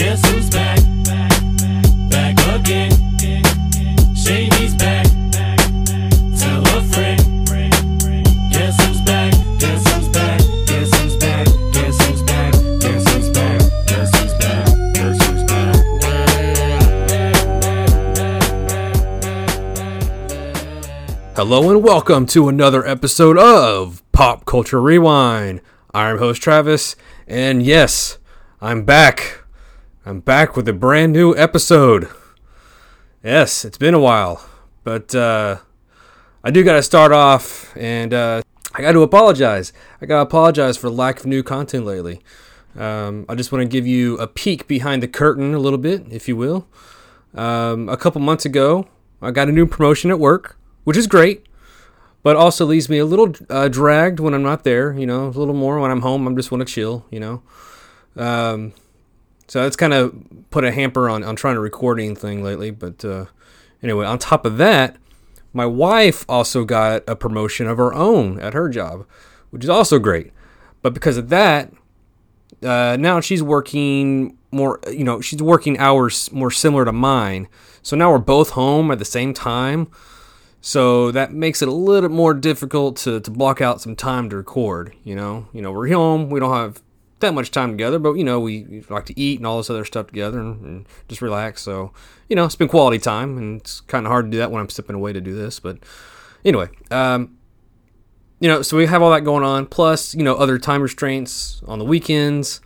Guess who's back? Back again. Shady's back. Tell a friend. Guess who's back? Guess who's back? Guess who's back? Guess who's back? Guess who's back? Guess who's back? Hello and welcome to another episode of Pop Culture Rewind. I'm host Travis, and yes, I'm back. I'm back with a brand new episode. Yes, it's been a while, but uh, I do got to start off, and uh, I got to apologize. I got to apologize for lack of new content lately. Um, I just want to give you a peek behind the curtain a little bit, if you will. Um, a couple months ago, I got a new promotion at work, which is great, but also leaves me a little uh, dragged when I'm not there. You know, a little more when I'm home. I am just want to chill. You know, um, so that's kind of put a hamper on on trying to record anything lately. But uh, anyway, on top of that, my wife also got a promotion of her own at her job, which is also great. But because of that, uh, now she's working more. You know, she's working hours more similar to mine. So now we're both home at the same time. So that makes it a little more difficult to, to block out some time to record. You know, you know, we're home. We don't have that much time together, but you know, we, like to eat and all this other stuff together and, and just relax. So you know, spend quality time, and it's kind of hard to do that when I'm stepping away to do this. But anyway, um, you know, so we have all that going on, plus you know, other time restraints on the weekends.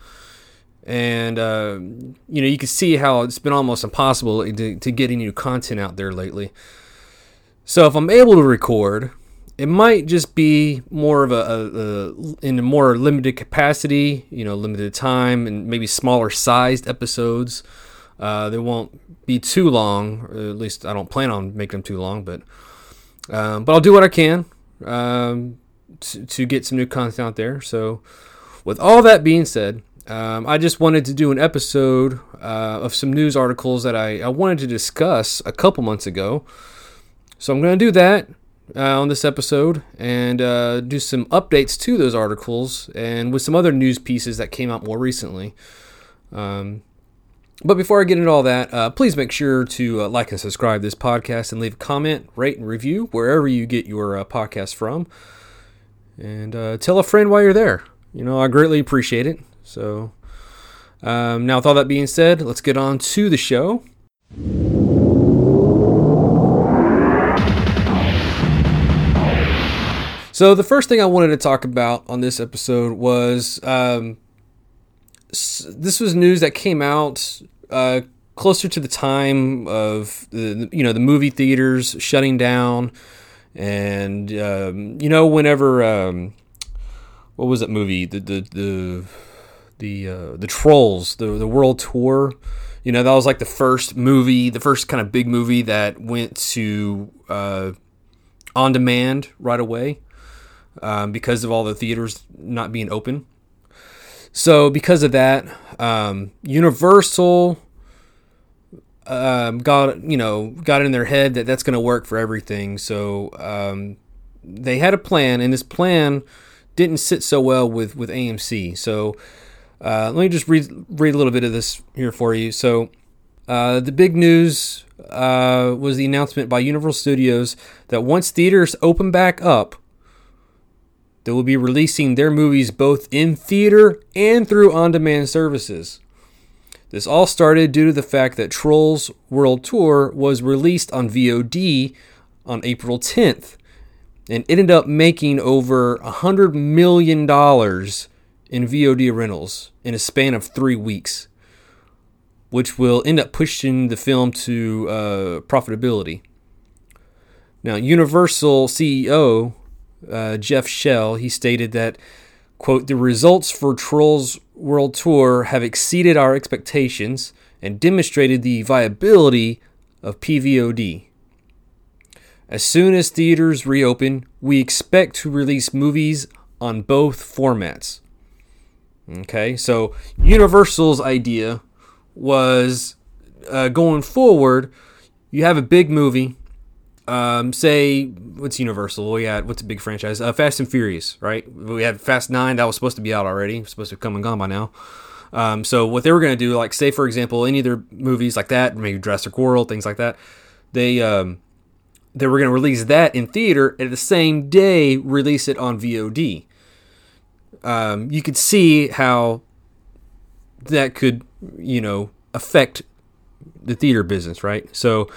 And uh, you know, you can see how it's been almost impossible to, to get any new content out there lately. So if I'm able to record, it might just be more of a, a, a, in a more limited capacity, you know, limited time, and maybe smaller sized episodes. Uh, they won't be too long, or at least I don't plan on making them too long. But um, but I'll do what I can um, to, to get some new content out there. So with all that being said, um, I just wanted to do an episode uh, of some news articles that I, I wanted to discuss a couple months ago. So I'm going to do that uh, on this episode and uh, do some updates to those articles and with some other news pieces that came out more recently. Um, but before I get into all that, uh, please make sure to uh, like and subscribe this podcast and leave a comment, rate, and review wherever you get your uh, podcast from. And uh, tell a friend while you're there. You know, I greatly appreciate it. So, um, now with all that being said, let's get on to the show. So the first thing I wanted to talk about on this episode was um, this was news that came out uh, closer to the time of the you know the movie theaters shutting down, and um, you know whenever um, what was that movie? The the the the uh, the Trolls the the World Tour. You know that was like the first movie, the first kind of big movie that went to uh, on demand right away um, because of all the theaters not being open. So because of that, um, Universal um, got you know got in their head that that's going to work for everything. So um, they had a plan, and this plan didn't sit so well with with AMC. So uh, let me just read read a little bit of this here for you. So uh, the big news uh, was the announcement by Universal Studios that once theaters open back up, they will be releasing their movies both in theater and through on demand services. This all started due to the fact that Trolls World Tour was released on VOD on April 10th and ended up making over $100 million in VOD rentals in a span of three weeks, which will end up pushing the film to uh, profitability. Now, Universal CEO uh, Jeff Shell, he stated that, quote, the results for Trolls World Tour have exceeded our expectations and demonstrated the viability of PVOD. As soon as theaters reopen, we expect to release movies on both formats. Okay, so Universal's idea was uh, going forward, you have a big movie um, say what's Universal? We had what's a big franchise? Uh, Fast and Furious, right? We had Fast Nine that was supposed to be out already, supposed to have come and gone by now. Um, so what they were going to do, like say for example, any of their movies like that, maybe Jurassic World, things like that, they um, they were going to release that in theater and the same day release it on VOD. Um, you could see how that could, you know, affect the theater business, right? So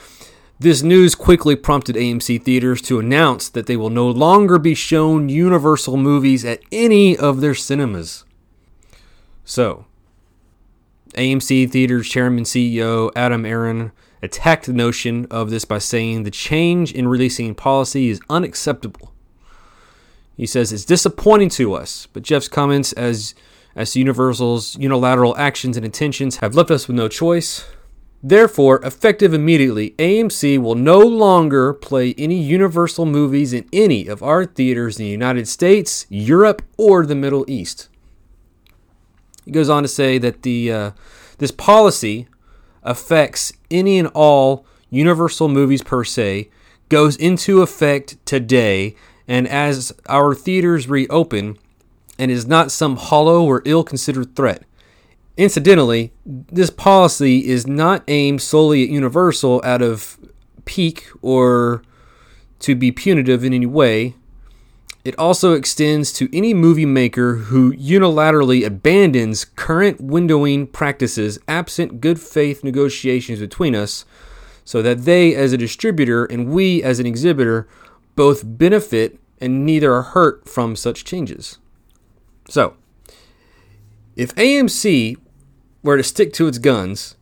this news quickly prompted AMC theaters to announce that they will no longer be shown Universal movies at any of their cinemas. So, AMC Theaters Chairman CEO Adam Aron attacked the notion of this by saying the change in releasing policy is unacceptable. He says it's disappointing to us, but Jeff's comments as as Universal's unilateral actions and intentions have left us with no choice. Therefore, effective immediately, AMC will no longer play any Universal movies in any of our theaters in the United States, Europe, or the Middle East. He goes on to say that the uh, this policy affects any and all Universal movies per se, goes into effect today, and as our theaters reopen, and is not some hollow or ill considered threat. Incidentally, this policy is not aimed solely at Universal out of pique or to be punitive in any way. It also extends to any movie maker who unilaterally abandons current windowing practices absent good faith negotiations between us, so that they, as a distributor, and we, as an exhibitor, both benefit and neither are hurt from such changes. So, if AMC were to stick to its guns,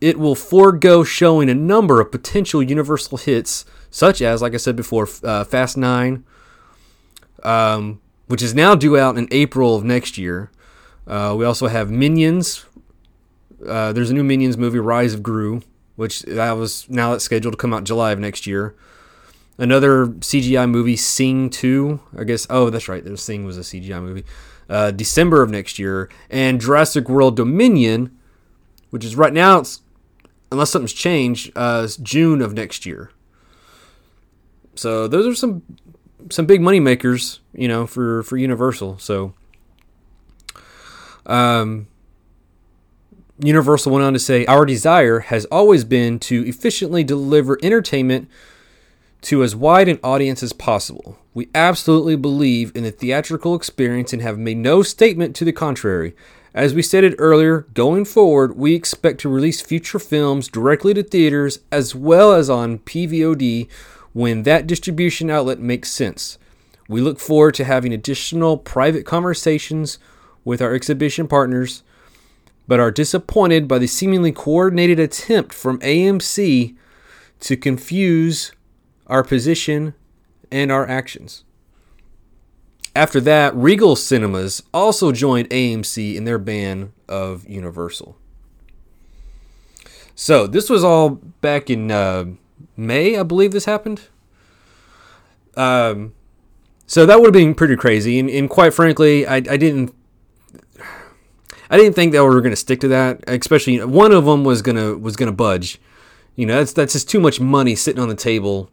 it will forego showing a number of potential Universal hits, such as, like I said before, uh, Fast 9, um, which is now due out in April of next year. Uh, we also have Minions. Uh, there's a new Minions movie, Rise of Gru, which that was now it's scheduled to come out July of next year. Another CGI movie, Sing 2. I guess, oh, that's right. Sing was a CGI movie. Uh, December of next year. And Jurassic World Dominion, which is right now, unless something's changed, uh, June of next year. So those are some some big money makers, you know, for for Universal. So, um, Universal went on to say, "Our desire has always been to efficiently deliver entertainment to as wide an audience as possible. We absolutely believe in the theatrical experience and have made no statement to the contrary." As we stated earlier, going forward, we expect to release future films directly to theaters as well as on PVOD when that distribution outlet makes sense. We look forward to having additional private conversations with our exhibition partners, but are disappointed by the seemingly coordinated attempt from AMC to confuse our position and our actions. After that, Regal Cinemas also joined AMC in their ban of Universal. So this was all back in uh, May, I believe this happened. Um, so that would have been pretty crazy, and, and quite frankly, I, I didn't. I didn't think that we were going to stick to that. Especially one of them was gonna was gonna budge. You know, that's that's just too much money sitting on the table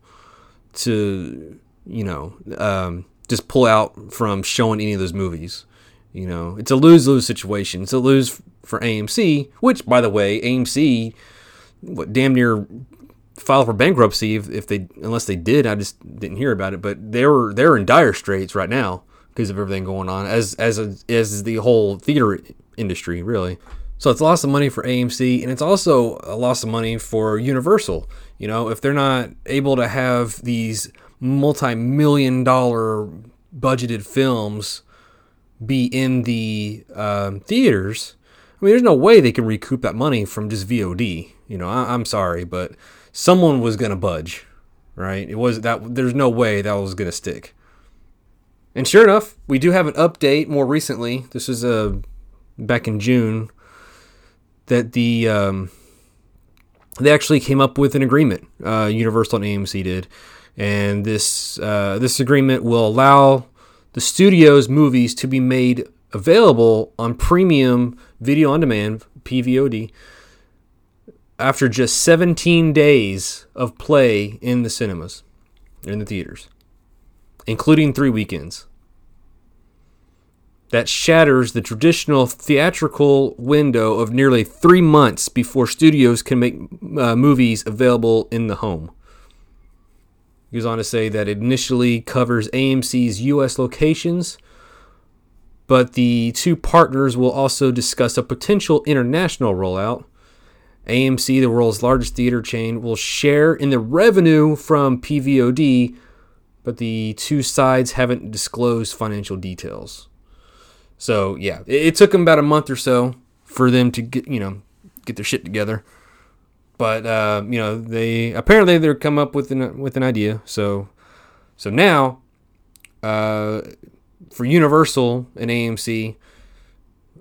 to you know um, just pull out from showing any of those movies. You know, it's a lose lose situation. It's a lose for AMC, which, by the way, AMC, what damn near filed for bankruptcy if, if they unless they did. I just didn't hear about it. But they're they're in dire straits right now because of everything going on, as as a, as the whole theater industry really. So it's loss of money for AMC, and it's also a loss of money for Universal. You know, if they're not able to have these multi-million dollar budgeted films be in the um, theaters, I mean, there's no way they can recoup that money from just VOD. You know, I, I'm sorry, but someone was gonna budge, right? It was that there's no way that was gonna stick. And sure enough, we do have an update more recently. This is uh, back in June that the um, they actually came up with an agreement. Uh, Universal and AMC did, and this uh, this agreement will allow the studio's movies to be made available on premium video on demand (PVOD) after just 17 days of play in the cinemas, in the theaters, including three weekends. that shatters the traditional theatrical window of nearly three months before studios can make uh, movies available in the home. He goes on to say that it initially covers AMC's U.S. locations, but the two partners will also discuss a potential international rollout. AMC, the world's largest theater chain, will share in the revenue from PVOD, but the two sides haven't disclosed financial details. So yeah, it, it took them about a month or so for them to get you know get their shit together. But uh, you know they apparently they're come up with an with an idea. So so now uh, for Universal and AMC,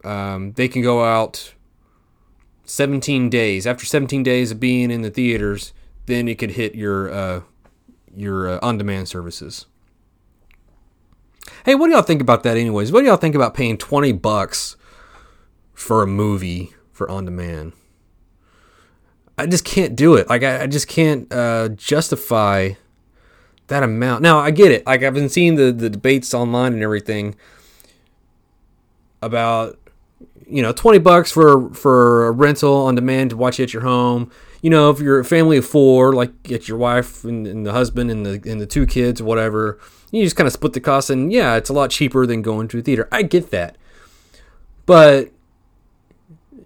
um, they can go out 17 days. After 17 days of being in the theaters, then it could hit your uh, your uh, on-demand services. Hey, what do y'all think about that, anyways? What do y'all think about paying 20 bucks for a movie for on-demand? I just can't do it. Like I, I just can't uh, justify that amount. Now I get it. Like I've been seeing the the debates online and everything about you know 20 bucks for for a rental on demand to watch it at your home. You know, if you're a family of four, like get your wife and, and the husband and the and the two kids, or whatever, you just kind of split the cost, and yeah, it's a lot cheaper than going to a theater. I get that, but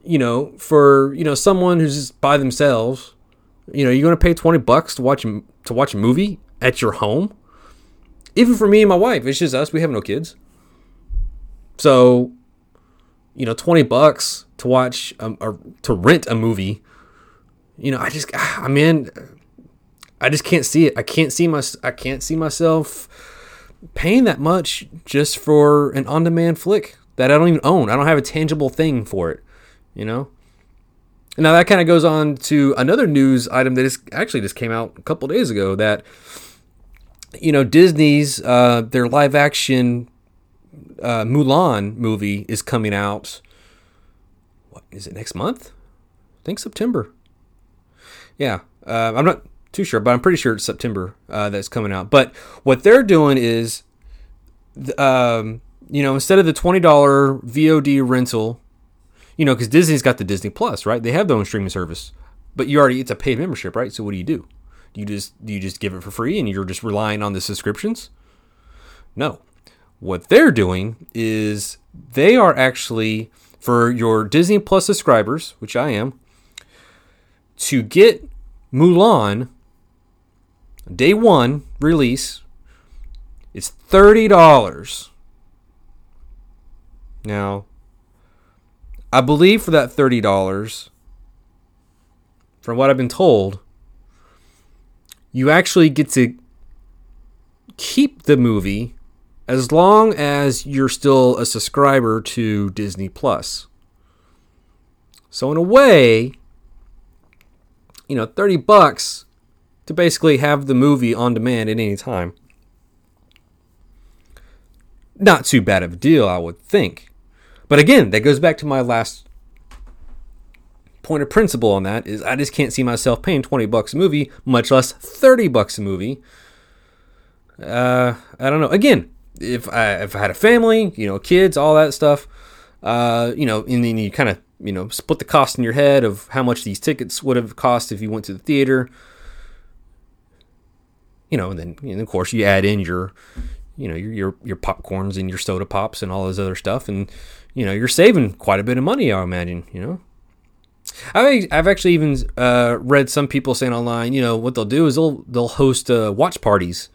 you know, for you know someone who's just by themselves, you know, you're gonna pay 20 bucks to watch to watch a movie at your home. Even for me and my wife, it's just us. We have no kids, so you know, 20 bucks to watch um, or to rent a movie. You know, I just I mean, I just can't see it. I can't see my I can't see myself paying that much just for an on-demand flick that I don't even own. I don't have a tangible thing for it. You know. Now that kind of goes on to another news item that is actually just came out a couple days ago that you know Disney's uh, their live action uh, Mulan movie is coming out. What is it next month? I think September. Yeah, uh, I'm not too sure, but I'm pretty sure it's September uh, that's coming out. But what they're doing is, um, you know, instead of the twenty dollar VOD rental, you know, because Disney's got the Disney Plus, right? They have their own streaming service, but you already it's a paid membership, right? So what do you do? Do you just do you just give it for free and you're just relying on the subscriptions? No. What they're doing is they are actually for your Disney Plus subscribers, which I am, to get Mulan day one release. Thirty dollars. Now, I believe for that thirty dollars, from what I've been told, you actually get to keep the movie as long as you're still a subscriber to Disney Plus. So in a way, you know, 30 bucks to basically have the movie on demand at any time. Not too bad of a deal, I would think. But again, that goes back to my last point of principle on that is I just can't see myself paying 20 bucks a movie, much less 30 bucks a movie. Uh, I don't know. Again, if I if I had a family, you know, kids, all that stuff, uh, you know, and then you kind of you know split the cost in your head of how much these tickets would have cost if you went to the theater. You know, and then and of course you add in your, you know, your your your popcorns and your soda pops and all this other stuff, and you know you're saving quite a bit of money. I imagine. You know. I've, I've actually even uh, read some people saying online, you know, what they'll do is they'll they'll host uh, watch parties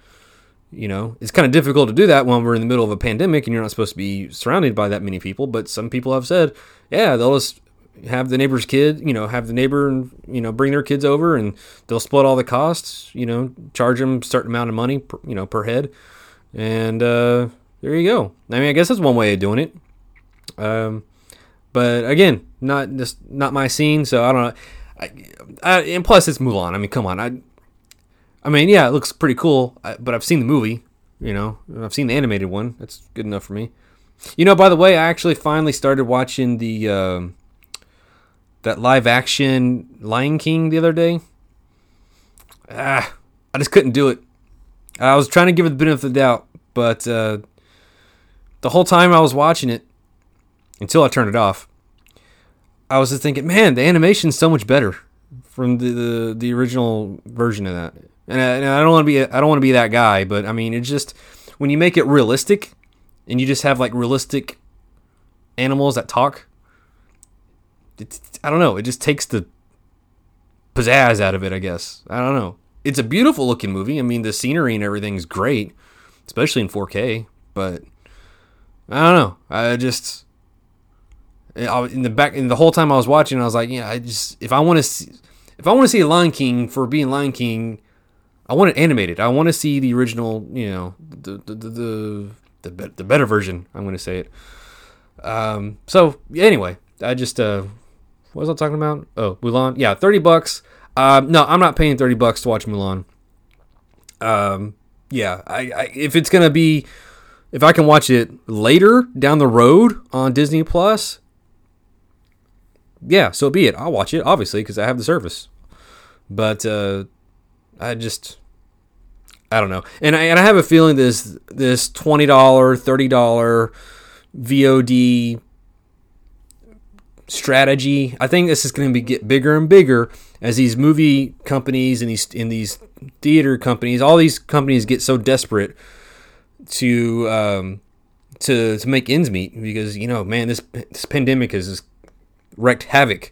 you know, it's kind of difficult to do that when we're in the middle of a pandemic and you're not supposed to be surrounded by that many people. But some people have said, yeah, they'll just have the neighbor's kid, you know, have the neighbor, you know, bring their kids over and they'll split all the costs, you know, charge them a certain amount of money, per, you know, per head. And uh, there you go. I mean, I guess that's one way of doing it. Um, but again, not just not my scene, so I don't know. I, I, and plus, it's Mulan. I mean, come on. I I mean, yeah, it looks pretty cool, I- but I've seen the movie. You know, I've seen the animated one. That's good enough for me. You know, by the way, I actually finally started watching the um that live action Lion King the other day. Ah, I just couldn't do it. I was trying to give it the benefit of the doubt, but uh, the whole time I was watching it, until I turned it off, I was just thinking, man, the animation's so much better from the the, the original version of that. And I, and I don't want to be I don't want to be that guy, but I mean, it's just when you make it realistic, and you just have like realistic animals that talk. I don't know. It just takes the pizzazz out of it. I guess I don't know. It's a beautiful looking movie. I mean, the scenery and everything's great, especially in 4K. But I don't know. I just In the back in the whole time I was watching, I was like, yeah, I just if I want to see if I want to see Lion King for being Lion King, I want it animated. I want to see the original, you know, the the the the, the, the better version. I'm going to say it. Um. So anyway, I just uh, what was I talking about? Oh, Mulan. Yeah, thirty bucks. Um. No, I'm not paying thirty bucks to watch Mulan. Um. Yeah. I, I if it's gonna be if I can watch it later down the road on Disney Plus, yeah, so be it. I'll watch it, obviously, because I have the service. But uh, I just, I don't know, and I and I have a feeling this this twenty dollar, thirty dollar VOD strategy. I think this is going to be get bigger and bigger as these movie companies and these in these theater companies, all these companies get so desperate to um, to to make ends meet because you know, man, this this pandemic has just wreaked havoc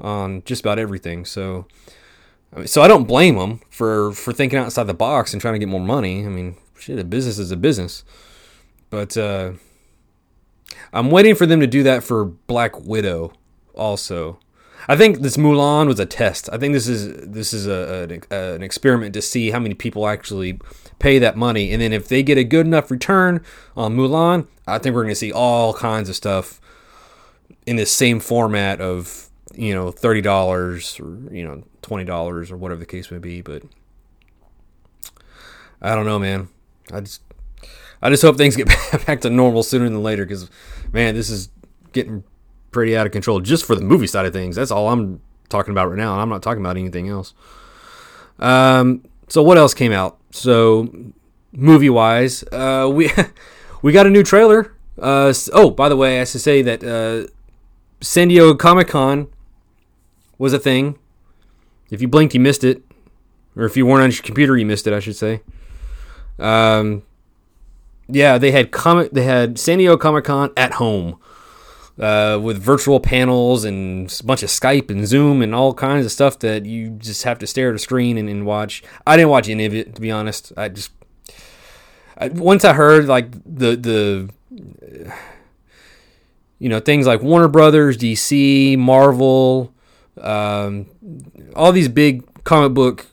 on just about everything. So, I mean, so I don't blame them for for thinking outside the box and trying to get more money. I mean, shit, a business is a business. But uh, I'm waiting for them to do that for Black Widow also. I think this Mulan was a test. I think this is this is a, a, an experiment to see how many people actually pay that money, and then if they get a good enough return on Mulan, I think we're going to see all kinds of stuff in the same format of you know thirty dollars or you know twenty dollars or whatever the case may be. But I don't know, man. I just I just hope things get back to normal sooner than later because man, this is getting pretty out of control just for the movie side of things. That's all I'm talking about right now. I'm not talking about anything else. Um, so what else came out? So movie wise, uh, we we got a new trailer. Uh, oh, by the way, I should say that uh, San Diego Comic Con was a thing. If you blinked, you missed it, or if you weren't on your computer, you missed it. I should say. Um, yeah, they had comic. They had San Diego Comic Con at home uh, with virtual panels and a bunch of Skype and Zoom and all kinds of stuff that you just have to stare at a screen and, and watch. I didn't watch any of it to be honest. I just I, once I heard like the the you know things like Warner Brothers, DC, Marvel, um, all these big comic book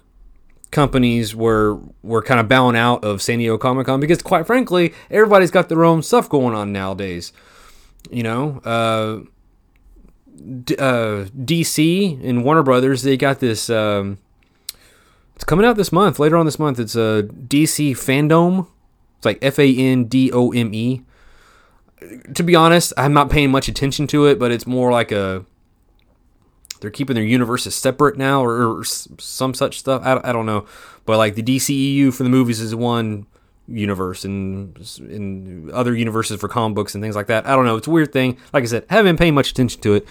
companies were were kind of bowing out of San Diego Comic Con because, quite frankly, everybody's got their own stuff going on nowadays. You know, uh, D- uh, DC and Warner Brothers, they got this. Um, it's coming out this month. Later on this month, it's a DC Fandom. It's like F A N D O M E. To be honest, I'm not paying much attention to it, but it's more like a they're keeping their universes separate now or, or some such stuff. I, I, don't know, but like the DCEU for the movies is one universe and in other universes for comic books and things like that. I don't know. It's a weird thing. Like I said, I haven't been paying much attention to it,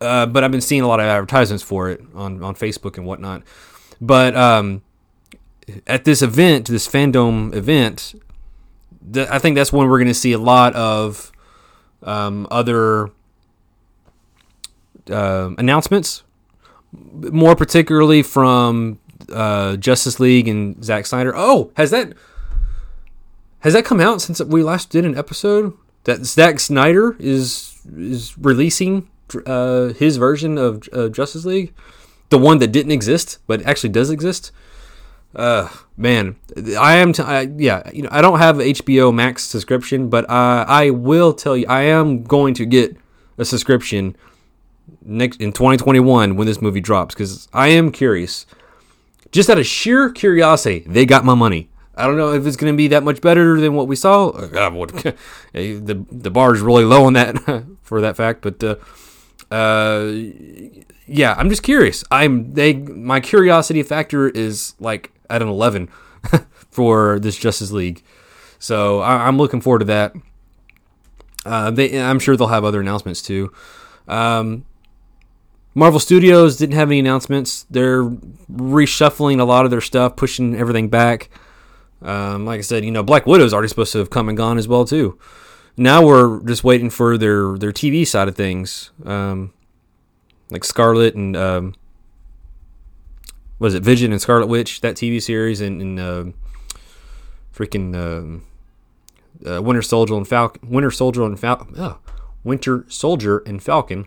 uh, but I've been seeing a lot of advertisements for it on on Facebook and whatnot. But um, at this event, this fandom event, th- I think that's when we're going to see a lot of um, other uh, announcements, more particularly from uh, Justice League and Zack Snyder. Oh, has that has that come out since we last did an episode? That Zack Snyder is is releasing uh, his version of Justice League, the one that didn't exist but actually does exist. Uh, man, I am. T- I, yeah, you know, I don't have HBO Max subscription, but uh, I will tell you, I am going to get a subscription next in 2021 when this movie drops because I am curious. Just out of sheer curiosity, they got my money. I don't know if it's going to be that much better than what we saw. God, the the bar is really low on that for that fact, but uh, uh, yeah, I'm just curious. I'm they my curiosity factor is like at an 11 for this Justice League. So I, I'm looking forward to that. Uh, they, I'm sure they'll have other announcements too. Um, Marvel Studios didn't have any announcements. They're reshuffling a lot of their stuff, pushing everything back. Um, like I said, you know, Black Widow's already supposed to have come and gone as well too. Now we're just waiting for their their TV side of things, um, like Scarlet and um, was it Vision and Scarlet Witch that TV series and, and uh, freaking um uh, Winter Soldier and Falcon, Winter Soldier and Falcon, Winter Soldier and Falcon.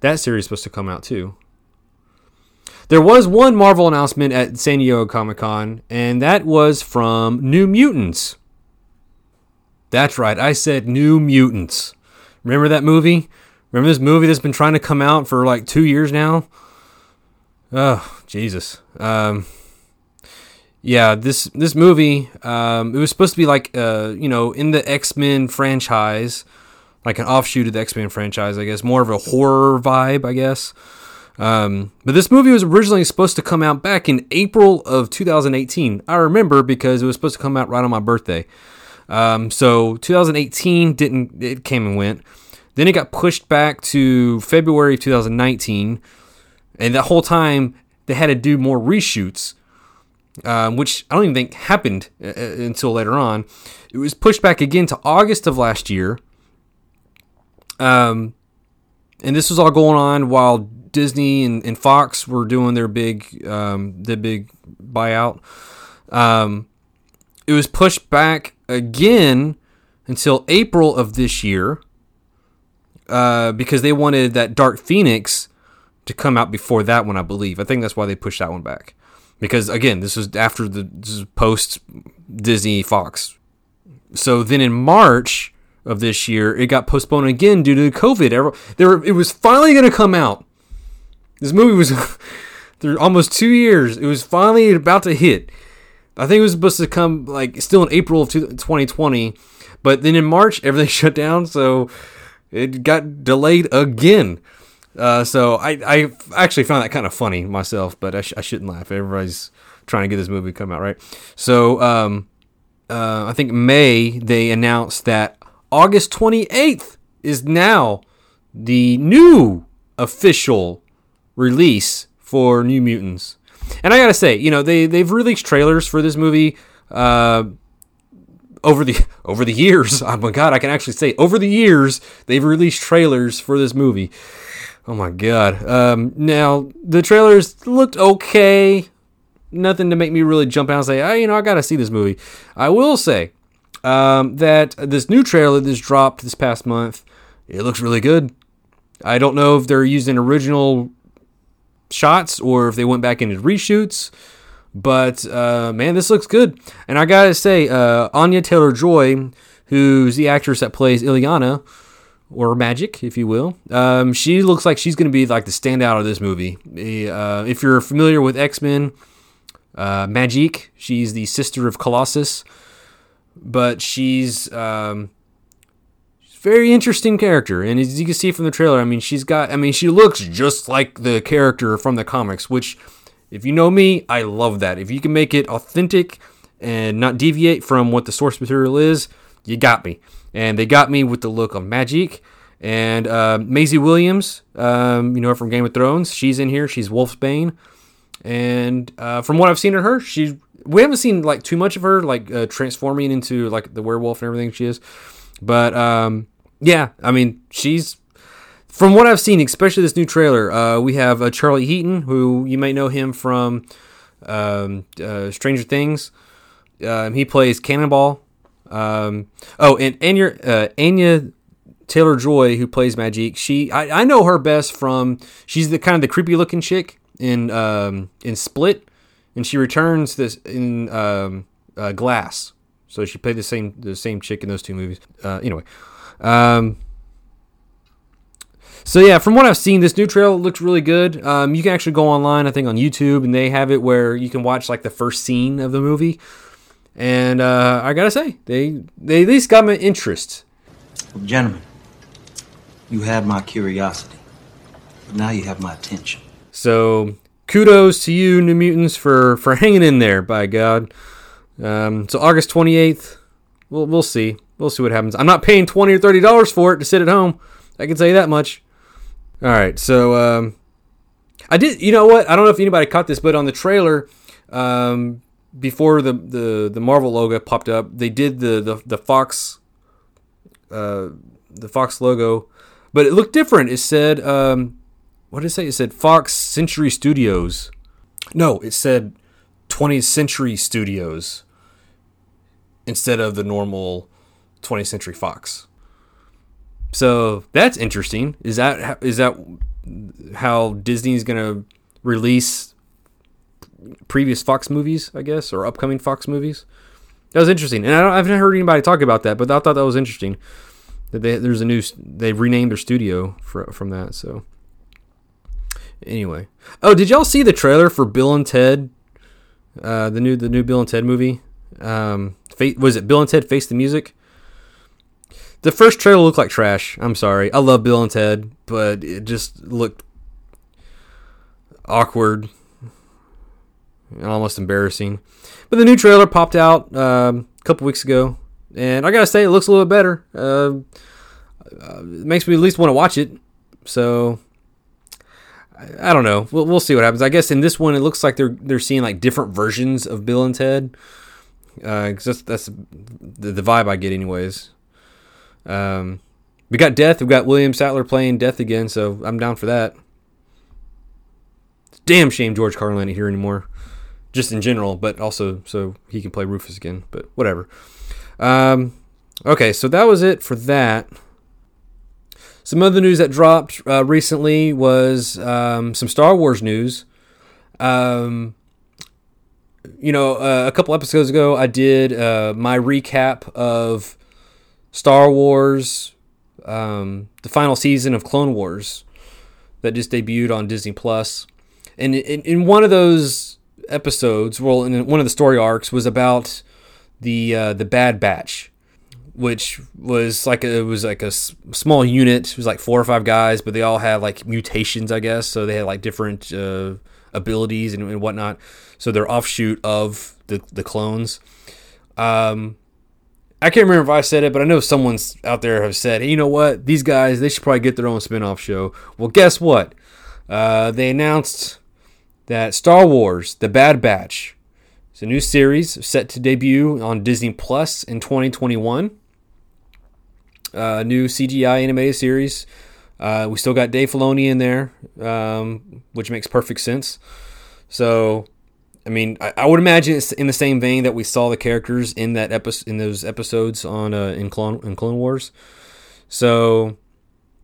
That series is supposed to come out too. There was one Marvel announcement at San Diego Comic Con, and that was from New Mutants. That's right, I said New Mutants. Remember that movie? Remember this movie that's been trying to come out for like two years now? Oh, Jesus. Um, yeah, this this movie, um, it was supposed to be like, uh, you know, in the X Men franchise, like an offshoot of the X Men franchise, I guess, more of a horror vibe, I guess. Um, but this movie was originally supposed to come out back in April of 2018. I remember because it was supposed to come out right on my birthday. Um, so 2018 didn't it came and went. Then it got pushed back to February of 2019, and that whole time they had to do more reshoots, um, which I don't even think happened uh, uh, until later on. It was pushed back again to August of last year. Um, and this was all going on while Disney and, and Fox were doing their big um, the big buyout. Um, it was pushed back again until April of this year uh, because they wanted that Dark Phoenix to come out before that one, I believe. I think that's why they pushed that one back. Because again, this was after the post Disney Fox. So then in March of this year, it got postponed again due to COVID. There, it was finally going to come out. This movie was there almost two years. It was finally about to hit. I think it was supposed to come like still in April of 2020, but then in March everything shut down, so it got delayed again. Uh, so I, I actually found that kind of funny myself, but I, sh- I shouldn't laugh. Everybody's trying to get this movie come out right. So um, uh, I think May they announced that August 28th is now the new official release for New Mutants. And I gotta say, you know, they they've released trailers for this movie uh, over the over the years. Oh my god, I can actually say over the years they've released trailers for this movie. Oh my god. Um, now the trailers looked okay. Nothing to make me really jump out and say, oh, you know, I gotta see this movie. I will say um, that this new trailer that's dropped this past month, it looks really good. I don't know if they're using original shots or if they went back into reshoots. But uh, man, this looks good. And I gotta say, uh, Anya Taylor Joy, who's the actress that plays Illyana, or Magik, if you will, um, she looks like she's gonna be like the standout of this movie. Uh, if you're familiar with X Men, uh, she's the sister of Colossus, but she's um, very interesting character. And as you can see from the trailer i mean she's got i mean she looks just like the character from the comics which if you know me i love that. If you can make it authentic and not deviate from what the source material is you got me and they got me with the look of Magik and uh, Maisie Williams, um, you know from Game of Thrones. She's in here. She's Wolfsbane, and uh, from what I've seen of her, she we haven't seen like too much of her, like uh, transforming into like the werewolf and everything she is. But um, yeah, I mean, she's from what I've seen, especially this new trailer. Uh, we have uh, Charlie Heaton, who you might know him from um, uh, Stranger Things. Um, he plays Cannonball. Um, oh, and Anya, uh, Anya Taylor Joy, who plays Magik. She, I, I know her best from. She's the kind of the creepy looking chick in um, in Split, and she returns this in um, uh, Glass. So she played the same the same chick in those two movies. Uh, anyway, um, so yeah, from what I've seen, this new trailer looks really good. Um, you can actually go online, I think, on YouTube, and they have it where you can watch like the first scene of the movie. And uh, I gotta say, they they at least got my interest. Well, gentlemen, you have my curiosity, but now you have my attention. So kudos to you, New Mutants, for for hanging in there. By God. Um, so August twenty eighth, we'll we'll see. We'll see what happens. I'm not paying twenty or thirty dollars for it to sit at home. I can tell you that much. All right, so um, I did. You know what? I don't know if anybody caught this, but on the trailer, um, before the, the the Marvel logo popped up, they did the the, the Fox, uh, the Fox logo, but it looked different. It said, um, what did it say? It said Fox Century Studios. No, it said 20th Century Studios instead of the normal 20th Century Fox. So that's interesting. Is that is that how Disney's gonna release previous Fox movies? I guess or upcoming Fox movies. That was interesting, and I, I haven't heard anybody talk about that, but I thought that was interesting. That they, there's a new they renamed their studio for, from that. So anyway, oh, did y'all see the trailer for Bill and Ted? Uh, the new the new Bill and Ted movie. Um, was it Bill and Ted Face the Music? The first trailer looked like trash. I'm sorry. I love Bill and Ted, but it just looked awkward almost embarrassing. But the new trailer popped out um, a couple weeks ago, and I gotta say, it looks a little bit better. Uh, uh, it makes me at least want to watch it. So I, I don't know. We'll, we'll see what happens. I guess in this one, it looks like they're they're seeing like different versions of Bill and Ted. Uh, that's, that's the, the vibe I get, anyways. Um, we got Death. We've got William Sadler playing Death again, so I'm down for that. It's Damn shame George Carlin ain't here anymore, just in general, but also so he can play Rufus again. But whatever. Um, okay, so that was it for that. Some other news that dropped uh, recently was um, some Star Wars news. Um, you know, uh, a couple episodes ago, I did uh, my recap of Star Wars, um, the final season of Clone Wars that just debuted on Disney Plus, and in, in one of those episodes, well, in one of the story arcs was about the uh, the Bad Batch, which was like a, it was like a s- small unit. It was like four or five guys, but they all had like mutations, I guess. So they had like different uh, abilities and, and whatnot. So they're offshoot of the the clones. Um, I can't remember if I said it, but I know someone's out there have said, hey, you know what? These guys, they should probably get their own spin-off show. Well, guess what? Uh, they announced that Star Wars: The Bad Batch is a new series set to debut on Disney Plus in 2021. Uh, new CGI animated series. Uh, we still got Dave Filoni in there, um, which makes perfect sense. So I mean, I, I, would imagine it's in the same vein that we saw the characters in that episode in those episodes on uh, in Clone in Clone Wars. So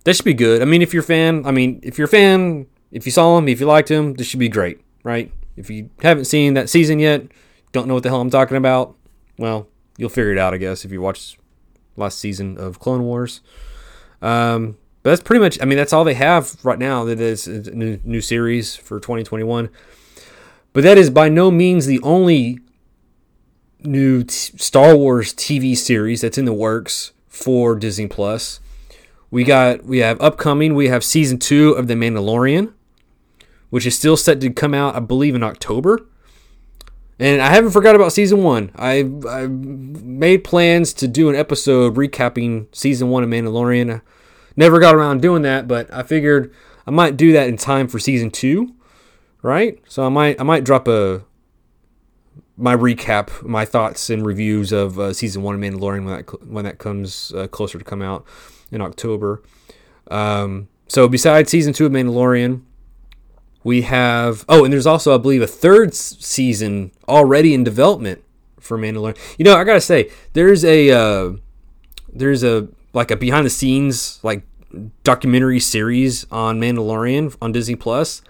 that should be good. I mean, if you're a fan, I mean, if you're a fan, if you saw him, if you liked him, this should be great, right? If you haven't seen that season yet, don't know what the hell I'm talking about, well, you'll figure it out, I guess, if you watch last season of Clone Wars. Um, but that's pretty much. I mean, that's all they have right now. That is a new, new series for 2021. But that is by no means the only new t- Star Wars TV series that's in the works for Disney Plus. We got we have upcoming. We have season two of The Mandalorian, which is still set to come out, I believe, in October. And I haven't forgot about season one. I I made plans to do an episode recapping season one of Mandalorian. I Never got around doing that, but I figured I might do that in time for season two right? So I might I might drop a my recap, my thoughts and reviews of uh, season one of Mandalorian when that when that comes uh, closer to come out in October. Um, so besides season two of Mandalorian, we have oh, and there's also I believe a third season already in development for Mandalorian. You know, I gotta say there's a uh, there's a like a behind the scenes like documentary series on Mandalorian on Disney Plus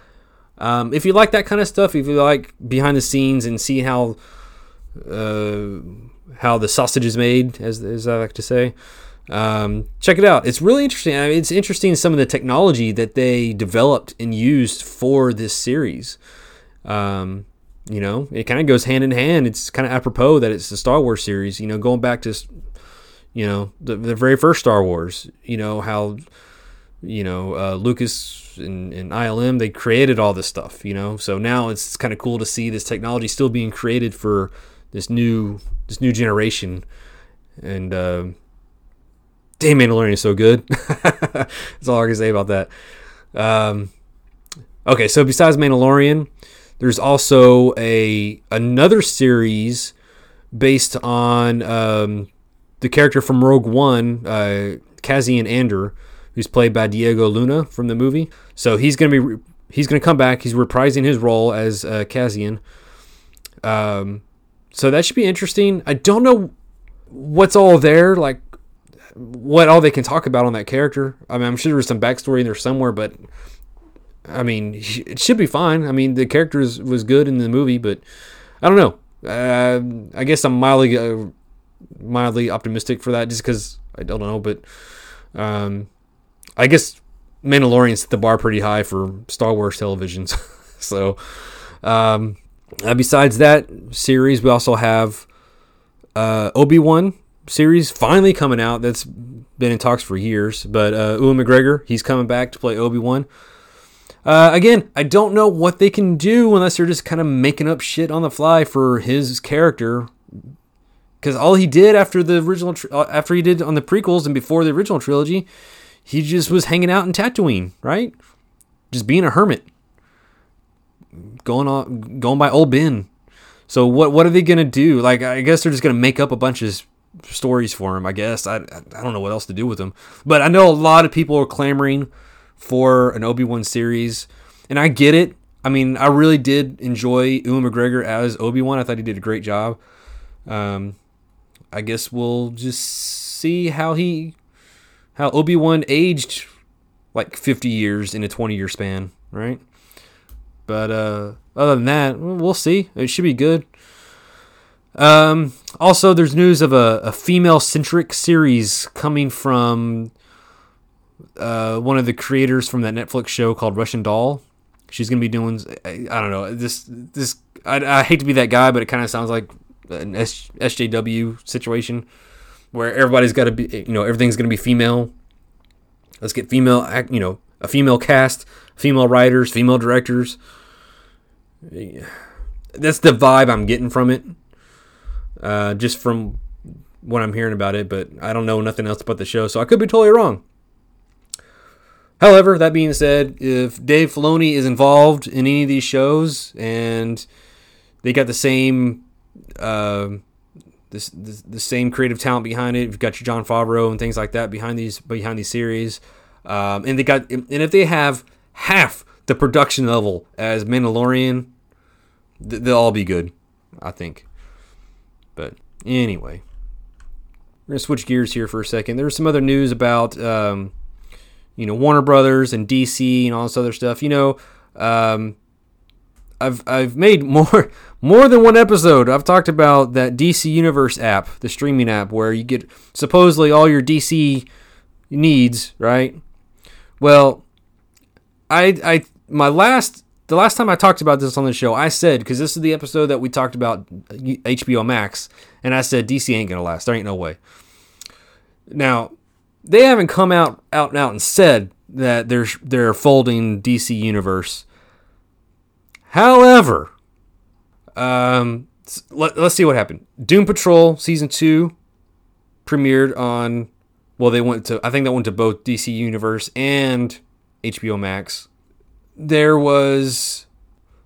um, if you like that kind of stuff, if you like behind the scenes and see how uh, how the sausage is made, as, as I like to say, um, check it out. It's really interesting. I mean, it's interesting some of the technology that they developed and used for this series. Um, you know, it kind of goes hand in hand. It's kind of apropos that it's the Star Wars series. You know, going back to you know the, the very first Star Wars. You know how you know uh, Lucas and, and ILM, they created all this stuff, you know. So now it's kind of cool to see this technology still being created for this new this new generation. And uh, damn, Mandalorian is so good. That's all I can say about that. Um, okay, so besides Mandalorian, there's also a another series based on um, the character from Rogue One, uh, Cassian Andor, who's played by Diego Luna from the movie. So he's gonna be he's gonna come back. He's reprising his role as uh, Cassian. Um, so that should be interesting. I don't know what's all there, like what all they can talk about on that character. I mean, I'm sure there's some backstory in there somewhere, but I mean, it should be fine. I mean, the character was good in the movie, but I don't know. Uh, I guess I'm mildly uh, mildly optimistic for that, just because I don't know. But um, I guess Mandalorian set the bar pretty high for Star Wars televisions. so, um, uh, besides that series, we also have uh, Obi Wan series finally coming out. That's been in talks for years. But uh, Ewan McGregor, he's coming back to play Obi Wan. Uh, again, I don't know what they can do unless they're just kind of making up shit on the fly for his character. Because all he did after the original, uh, after he did on the prequels and before the original trilogy, he just was hanging out in Tatooine, right? Just being a hermit, going on, going by old Ben. So what what are they gonna do? Like I guess they're just gonna make up a bunch of stories for him. I guess I I don't know what else to do with him. But I know a lot of people are clamoring for an Obi Wan series, and I get it. I mean, I really did enjoy Ewan McGregor as Obi Wan. I thought he did a great job. Um, I guess we'll just see how he how Obi Wan aged like 50 years in a 20 year span, right? But uh, other than that, we'll see. It should be good. Um, also, there's news of a, a female centric series coming from uh, one of the creators from that Netflix show called Russian Doll. She's gonna be doing. I, I don't know. This this I, I hate to be that guy, but it kind of sounds like an S, SJW situation where everybody's got to be. You know, everything's gonna be female. Let's get female. You know, a female cast, female writers, female directors. That's the vibe I'm getting from it. Uh, just from what I'm hearing about it, but I don't know nothing else about the show, so I could be totally wrong. However, that being said, if Dave Filoni is involved in any of these shows and they got the same uh, this, this the same creative talent behind it, you've got your Jon Favreau and things like that behind these behind these series, um, and they got and if they have half the production level as Mandalorian, th- they'll all be good, I think. But anyway, we're gonna switch gears here for a second. There's some other news about. Um, you know Warner Brothers and DC and all this other stuff. You know, um, I've I've made more more than one episode. I've talked about that DC Universe app, the streaming app, where you get supposedly all your DC needs. Right. Well, I I my last the last time I talked about this on the show, I said because this is the episode that we talked about HBO Max, and I said DC ain't gonna last. There ain't no way. Now they haven't come out out and out and said that they're they're folding DC Universe. However, um, let, let's see what happened. Doom Patrol season two premiered on. Well, they went to. I think that went to both DC Universe and HBO Max. There was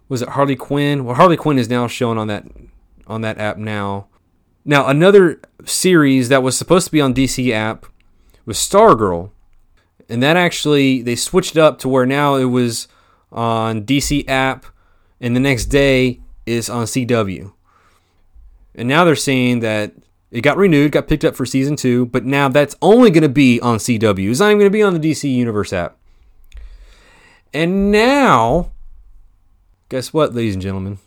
was it Harley Quinn? Well, Harley Quinn is now shown on that on that app now. Now another series that was supposed to be on DC app was Stargirl, and that actually they switched up to where now it was on DC app, and the next day is on CW. And now they're saying that it got renewed, got picked up for season two, but now that's only going to be on CW. It's not even going to be on the DC Universe app. And now, guess what, ladies and gentlemen?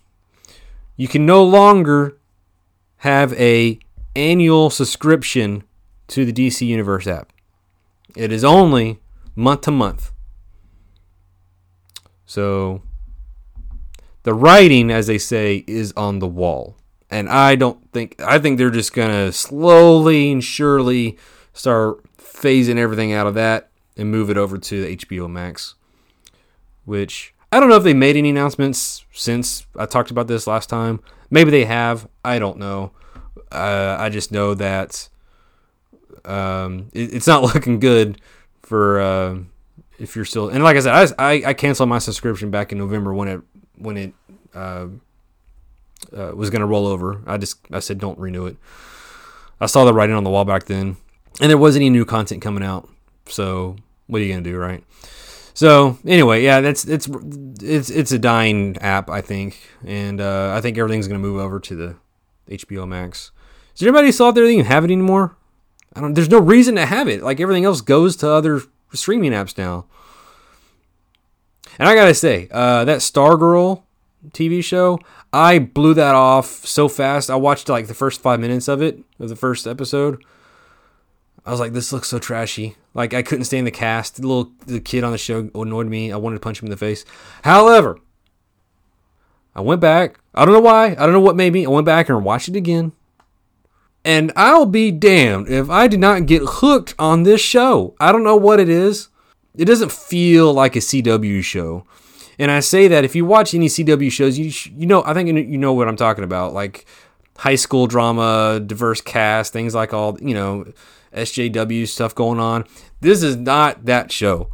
You can no longer have a annual subscription to the DC Universe app. It is only month to month. So the writing, as they say, is on the wall. And I don't think I think they're just gonna slowly and surely start phasing everything out of that and move it over to the HBO Max. Which I don't know if they made any announcements since I talked about this last time. Maybe they have. I don't know. Uh, I just know that um, it, it's not looking good for uh, if you're still. And like I said, I, I I canceled my subscription back in November when it when it uh, uh, was going to roll over. I just I said don't renew it. I saw the writing on the wall back then, and there wasn't any new content coming out. So what are you gonna do, right? So anyway, yeah, that's it's it's it's a dying app, I think, and uh, I think everything's gonna move over to the HBO Max. Is anybody still out there that even have it anymore? I don't. There's no reason to have it. Like everything else goes to other streaming apps now. And I gotta say, uh, that Stargirl TV show, I blew that off so fast. I watched like the first five minutes of it, of the first episode. I was like, this looks so trashy. Like I couldn't stand the cast. The little the kid on the show annoyed me. I wanted to punch him in the face. However, I went back. I don't know why. I don't know what made me. I went back and watched it again. And I'll be damned if I did not get hooked on this show. I don't know what it is. It doesn't feel like a CW show. And I say that if you watch any CW shows, you sh- you know I think you know what I'm talking about, like high school drama, diverse cast, things like all you know, SJW stuff going on. This is not that show,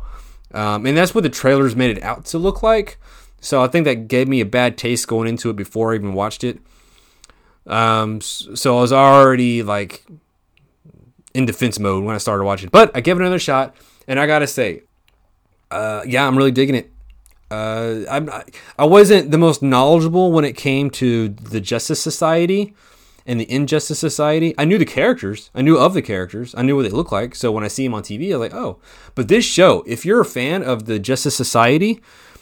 um, and that's what the trailers made it out to look like. So I think that gave me a bad taste going into it before I even watched it. Um, so I was already like in defense mode when I started watching, but I gave it another shot, and I gotta say, uh, yeah, I'm really digging it. Uh, I'm I wasn't the most knowledgeable when it came to the Justice Society and the Injustice Society. I knew the characters. I knew of the characters. I knew what they looked like. So when I see them on TV, I was like, oh. But this show, if you're a fan of the Justice Society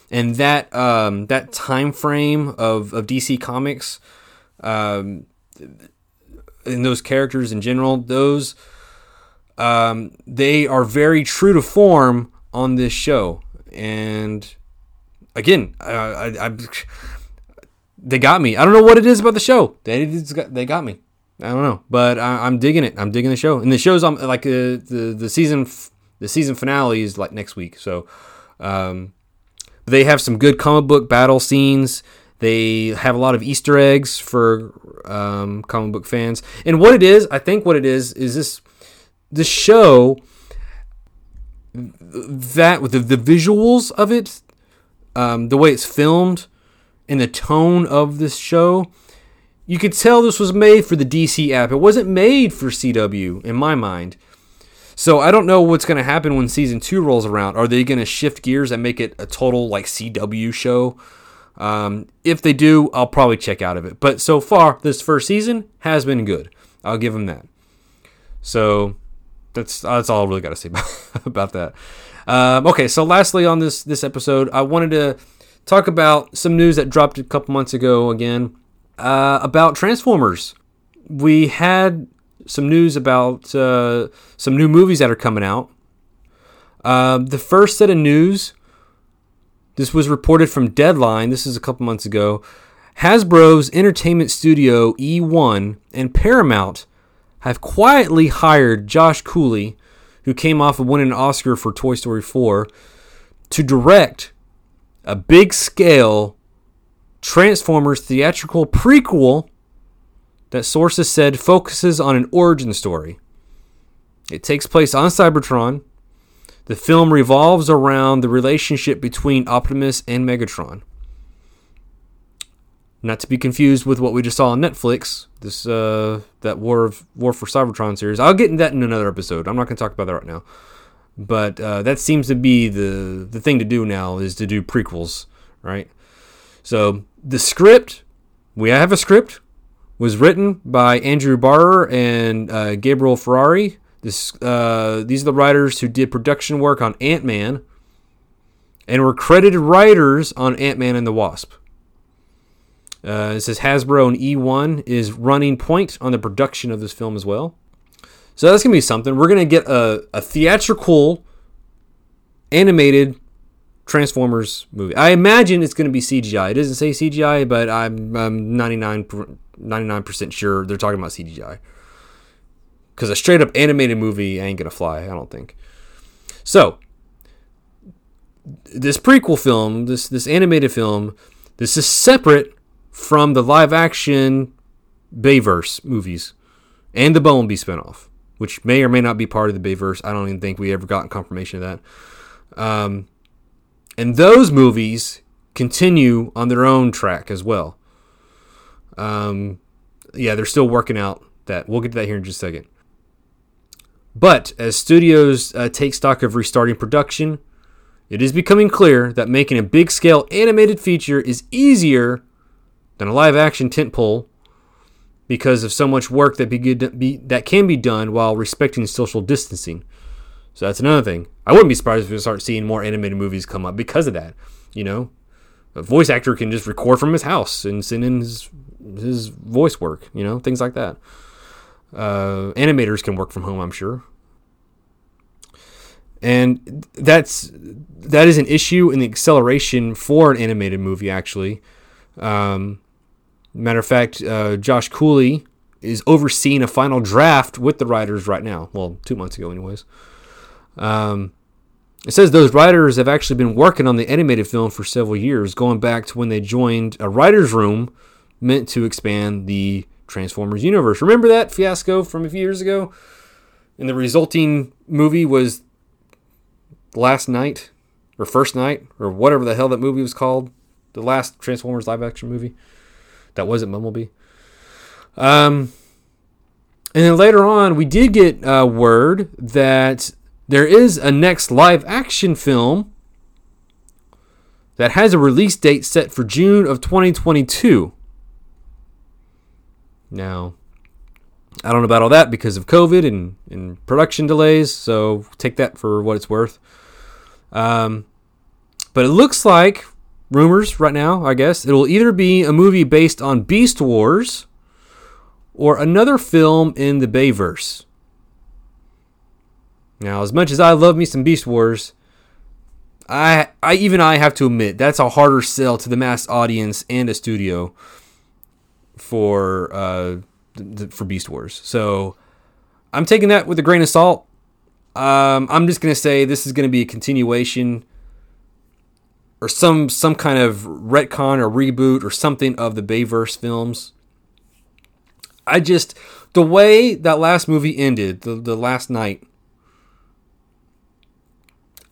and that um, that time frame of, of DC Comics, um, and those characters in general, those um, they are very true to form on this show. And again, uh, I, I, they got me. I don't know what it is about the show. They they got me. I don't know, but I, am digging it. I'm digging the show, and the show's on like uh, the the season the season finale is like next week. So um, they have some good comic book battle scenes. They have a lot of Easter eggs for um, comic book fans, and what it is, I think what it is is this this show that with the, the visuals of it um, the way it's filmed and the tone of this show, you could tell this was made for the DC app. It wasn't made for CW, in my mind. So I don't know what's going to happen when season two rolls around. Are they going to shift gears and make it a total like CW show? Um, if they do, I'll probably check out of it. But so far, this first season has been good. I'll give them that. So that's that's all I really got to say about, about that. Um, okay, so lastly on this this episode, I wanted to talk about some news that dropped a couple months ago again uh, about Transformers. We had some news about uh, some new movies that are coming out. Uh, the first set of news, this was reported from Deadline. This is a couple months ago. Hasbro's entertainment studio E1 and Paramount have quietly hired Josh Cooley who came off of winning an Oscar for Toy Story 4, to direct a big scale Transformers theatrical prequel that sources said focuses on an origin story. It takes place on Cybertron. The film revolves around the relationship between Optimus and Megatron. Not to be confused with what we just saw on Netflix, this uh, that War of War for Cybertron series. I'll get into that in another episode. I'm not going to talk about that right now. But uh, that seems to be the the thing to do now is to do prequels, right? So the script, we have a script, was written by Andrew Barrer and uh, Gabriel Ferrari. This uh, these are the writers who did production work on Ant Man, and were credited writers on Ant Man and the Wasp. Uh, it says Hasbro and E1 is running point on the production of this film as well. So that's to be something. We're to get a, a theatrical animated Transformers movie. I imagine it's going to be CGI. It doesn't say CGI, but I'm, I'm 99, 99% sure they're talking about CGI. Because a straight up animated movie ain't to fly, I don't think. So, this prequel film, this, this animated film, this is separate from the live action Bayverse movies and the Bumblebee spinoff. Which may or may not be part of the Bayverse. I don't even think we ever got confirmation of that. Um, and those movies continue on their own track as well. Um, yeah, they're still working out that. We'll get to that here in just a second. But as studios uh, take stock of restarting production, it is becoming clear that making a big scale animated feature is easier than a live action tentpole because of so much work that be, be that can be done while respecting social distancing. So that's another thing. I wouldn't be surprised if we start seeing more animated movies come up because of that. You know, a voice actor can just record from his house and send in his his voice work. You know, things like that. Uh, animators can work from home, I'm sure. And that's that is an issue in the acceleration for an animated movie. Actually, um, matter of fact, uh, Josh Cooley is overseeing a final draft with the writers right now. Well, two months ago, anyways. Um, it says those writers have actually been working on the animated film for several years, going back to when they joined a writer's room meant to expand the Transformers universe. Remember that fiasco from a few years ago? And the resulting movie was Last Knight, or First Night, or whatever the hell that movie was called. The last Transformers live action movie. That wasn't Bumblebee. Um, and then later on, we did get uh, word that there is a next live action film that has a release date set for June of 2022. Now, I don't know about all that because of COVID and, and production delays, so take that for what it's worth. Um, but it looks like rumors right now, I guess, it'll either be a movie based on Beast Wars or another film in the Bayverse. Now, as much as I love me some Beast Wars, I, I even I have to admit that's a harder sell to the mass audience and a studio for uh, for Beast Wars. So I'm taking that with a grain of salt. Um, I'm just gonna say this is gonna be a continuation or some some kind of retcon or reboot or something of the Bayverse films. I just the way that last movie ended, the, the Last Knight,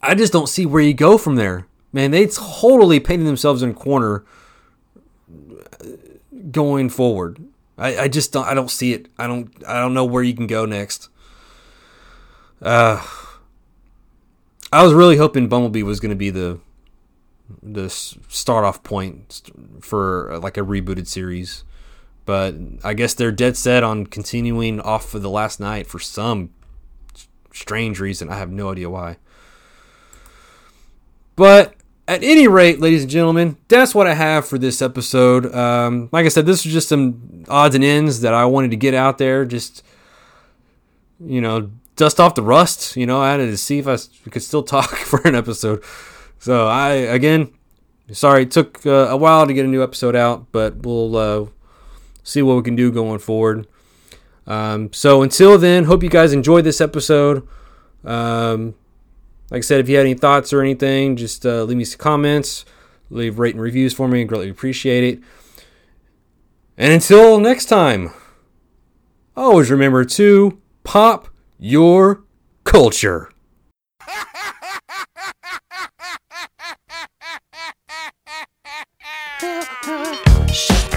I just don't see where you go from there. Man, they totally painted themselves in a corner going forward. I, I just don't I don't see it. I don't I don't know where you can go next. Uh I was really hoping Bumblebee was going to be the the start off point for uh, like a rebooted series. But I guess they're dead set on continuing off of the Last Knight for some strange reason. I have no idea why. But at any rate, ladies and gentlemen, that's what I have for this episode. Um, like I said, this was just some odds and ends that I wanted to get out there. Just, you know, dust off the rust. You know, I had to see if I could still talk for an episode. So I again, sorry, it took uh, a while to get a new episode out, but we'll uh, see what we can do going forward. Um, so until then, hope you guys enjoyed this episode. Um, like I said, if you had any thoughts or anything, just uh, leave me some comments, leave rating reviews for me. Greatly appreciate it. And until next time, always remember to pop your culture. City's